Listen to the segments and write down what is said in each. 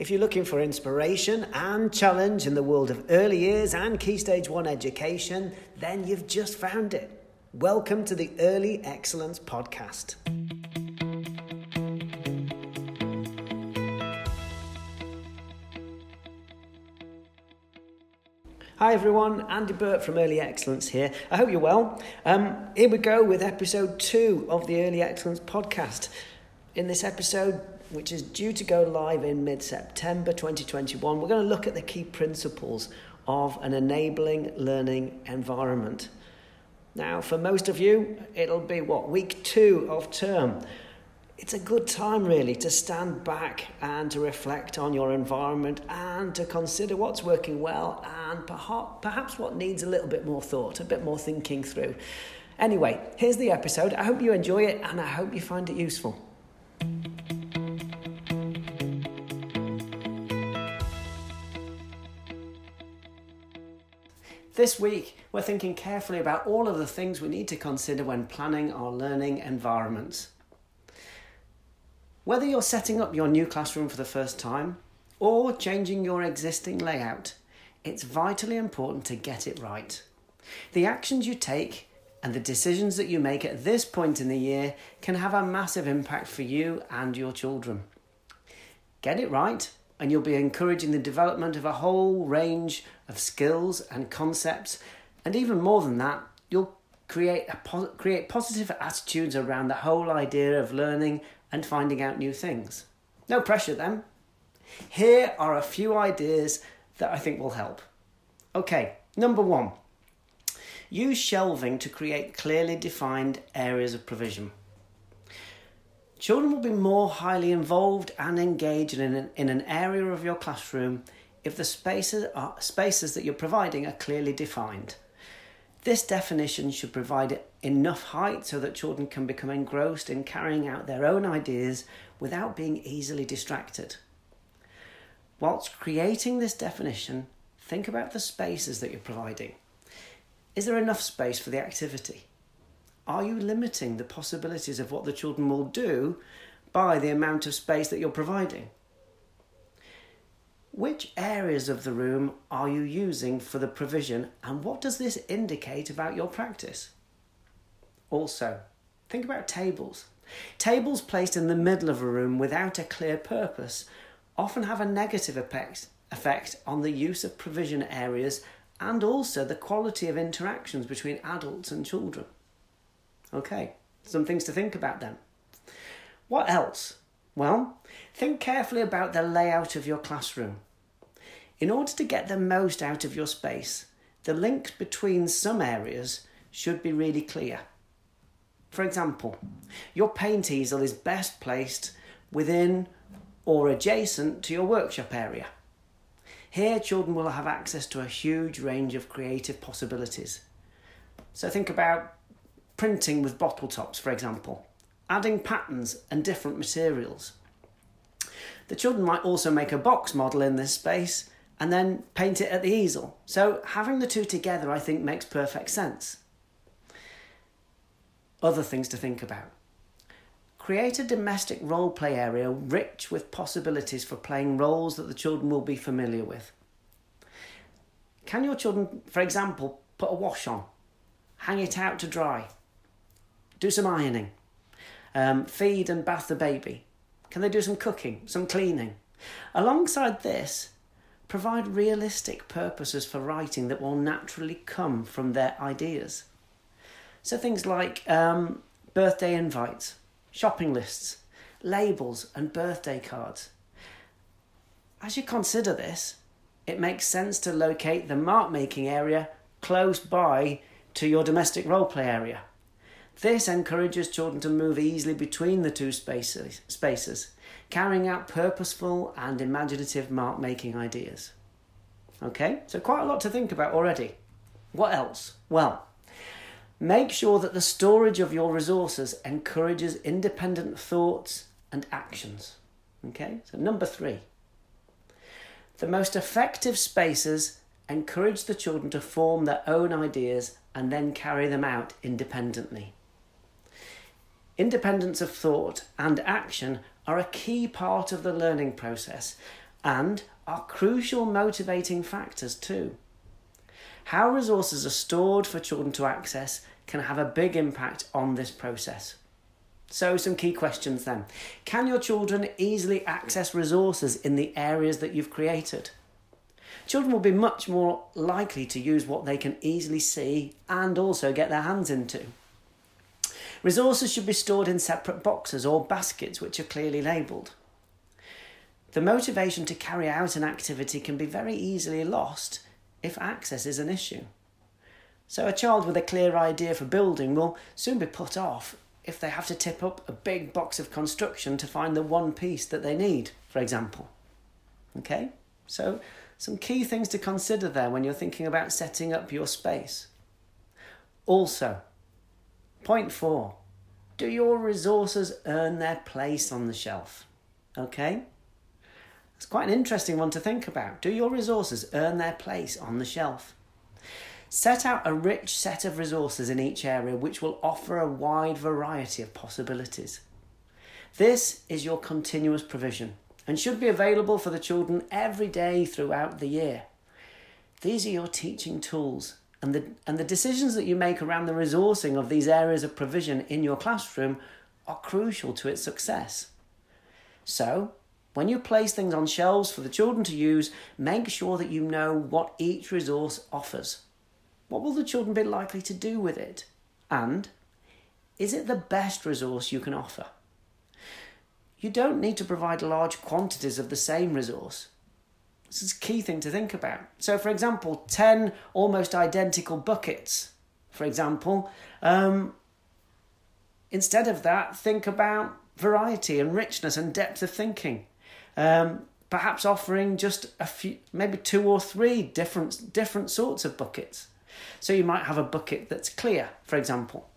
If you're looking for inspiration and challenge in the world of early years and Key Stage 1 education, then you've just found it. Welcome to the Early Excellence Podcast. Hi everyone, Andy Burt from Early Excellence here. I hope you're well. Um, here we go with episode two of the Early Excellence podcast. In this episode, which is due to go live in mid September 2021, we're going to look at the key principles of an enabling learning environment. Now, for most of you, it'll be what, week two of term it's a good time really to stand back and to reflect on your environment and to consider what's working well and perhaps what needs a little bit more thought, a bit more thinking through. Anyway, here's the episode. I hope you enjoy it and I hope you find it useful. This week, we're thinking carefully about all of the things we need to consider when planning our learning environments. Whether you're setting up your new classroom for the first time or changing your existing layout, it's vitally important to get it right. The actions you take and the decisions that you make at this point in the year can have a massive impact for you and your children. Get it right, and you'll be encouraging the development of a whole range of skills and concepts, and even more than that, you'll create a, create positive attitudes around the whole idea of learning and finding out new things. No pressure then. Here are a few ideas that I think will help. Okay, number one use shelving to create clearly defined areas of provision. Children will be more highly involved and engaged in an, in an area of your classroom if the spaces, are, spaces that you're providing are clearly defined. This definition should provide enough height so that children can become engrossed in carrying out their own ideas without being easily distracted. Whilst creating this definition, think about the spaces that you're providing. Is there enough space for the activity? Are you limiting the possibilities of what the children will do by the amount of space that you're providing? Which areas of the room are you using for the provision and what does this indicate about your practice? Also, think about tables. Tables placed in the middle of a room without a clear purpose often have a negative effect, effect on the use of provision areas and also the quality of interactions between adults and children. Okay, some things to think about then. What else? Well, think carefully about the layout of your classroom. In order to get the most out of your space, the links between some areas should be really clear. For example, your paint easel is best placed within or adjacent to your workshop area. Here, children will have access to a huge range of creative possibilities. So, think about printing with bottle tops, for example adding patterns and different materials. The children might also make a box model in this space and then paint it at the easel. So having the two together, I think, makes perfect sense. Other things to think about. Create a domestic role play area rich with possibilities for playing roles that the children will be familiar with. Can your children, for example, put a wash on, hang it out to dry, do some ironing, um, feed and bath the baby? Can they do some cooking, some cleaning? Alongside this, provide realistic purposes for writing that will naturally come from their ideas. So things like um, birthday invites, shopping lists, labels, and birthday cards. As you consider this, it makes sense to locate the mark making area close by to your domestic role play area. This encourages children to move easily between the two spaces, spaces carrying out purposeful and imaginative mark making ideas. Okay, so quite a lot to think about already. What else? Well, make sure that the storage of your resources encourages independent thoughts and actions. Okay, so number three, the most effective spaces encourage the children to form their own ideas and then carry them out independently. Independence of thought and action are a key part of the learning process, and are crucial motivating factors too. How resources are stored for children to access can have a big impact on this process. So, some key questions then. Can your children easily access resources in the areas that you've created? Children will be much more likely to use what they can easily see and also get their hands into. Resources should be stored in separate boxes or baskets which are clearly labelled. The motivation to carry out an activity can be very easily lost if access is an issue. So, a child with a clear idea for building will soon be put off if they have to tip up a big box of construction to find the one piece that they need, for example. Okay? So, some key things to consider there when you're thinking about setting up your space. Also, point four do your resources earn their place on the shelf? Okay? It's quite an interesting one to think about. Do your resources earn their place on the shelf? Set out a rich set of resources in each area which will offer a wide variety of possibilities. This is your continuous provision and should be available for the children every day throughout the year. These are your teaching tools, and the, and the decisions that you make around the resourcing of these areas of provision in your classroom are crucial to its success. So, when you place things on shelves for the children to use, make sure that you know what each resource offers. What will the children be likely to do with it? And is it the best resource you can offer? You don't need to provide large quantities of the same resource. This is a key thing to think about. So, for example, 10 almost identical buckets, for example, um, instead of that, think about variety and richness and depth of thinking. Um, perhaps offering just a few, maybe two or three different different sorts of buckets. So you might have a bucket that's clear, for example,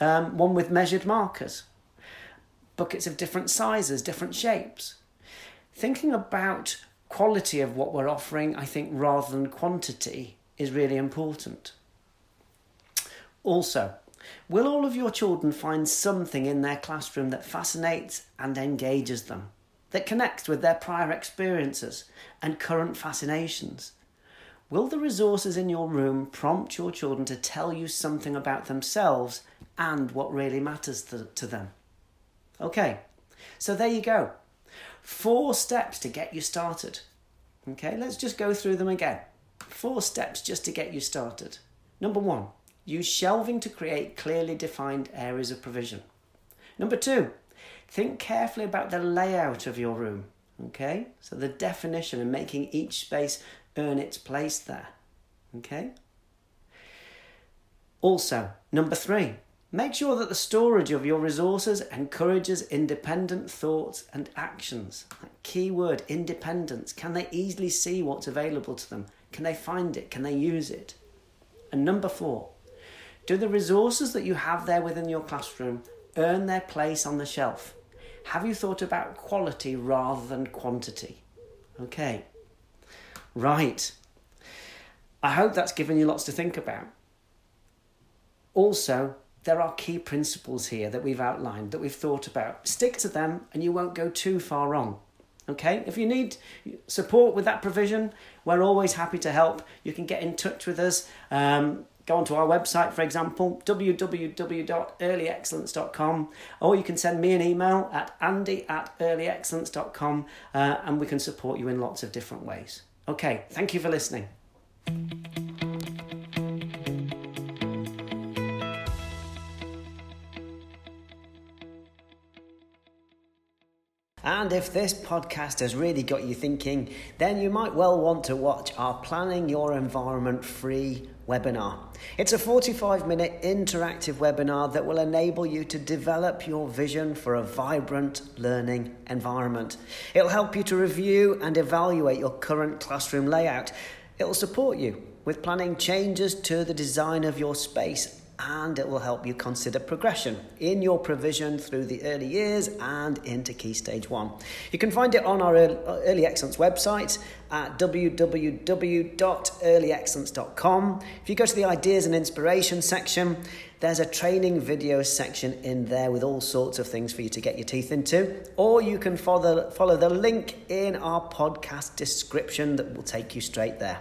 um, one with measured markers, buckets of different sizes, different shapes. Thinking about quality of what we're offering, I think, rather than quantity, is really important. Also, will all of your children find something in their classroom that fascinates and engages them? that connects with their prior experiences and current fascinations? Will the resources in your room prompt your children to tell you something about themselves and what really matters to, them? Okay, so there you go. Four steps to get you started. Okay, let's just go through them again. Four steps just to get you started. Number one, use shelving to create clearly defined areas of provision. Number two, Think carefully about the layout of your room, okay? So the definition and making each space earn its place there, okay? Also, number three, make sure that the storage of your resources encourages independent thoughts and actions. key word, independence. Can they easily see what's available to them? Can they find it? Can they use it? And number four, do the resources that you have there within your classroom earn their place on the shelf? Have you thought about quality rather than quantity? Okay. Right. I hope that's given you lots to think about. Also, there are key principles here that we've outlined, that we've thought about. Stick to them and you won't go too far wrong. Okay, if you need support with that provision, we're always happy to help. You can get in touch with us. Um, go onto our website, for example, www.earlyexcellence.com, or you can send me an email at andy at earlyexcellence.com uh, and we can support you in lots of different ways. Okay, thank you for listening. And if this podcast has really got you thinking, then you might well want to watch our Planning Your Environment free webinar. It's a 45 minute interactive webinar that will enable you to develop your vision for a vibrant learning environment. It'll help you to review and evaluate your current classroom layout. It'll support you with planning changes to the design of your space and it will help you consider progression in your provision through the early years and into Key Stage 1. You can find it on our Early Excellence website at www.earlyexcellence.com. If you go to the Ideas and Inspiration section, there's a training video section in there with all sorts of things for you to get your teeth into. Or you can follow, follow the link in our podcast description that will take you straight there.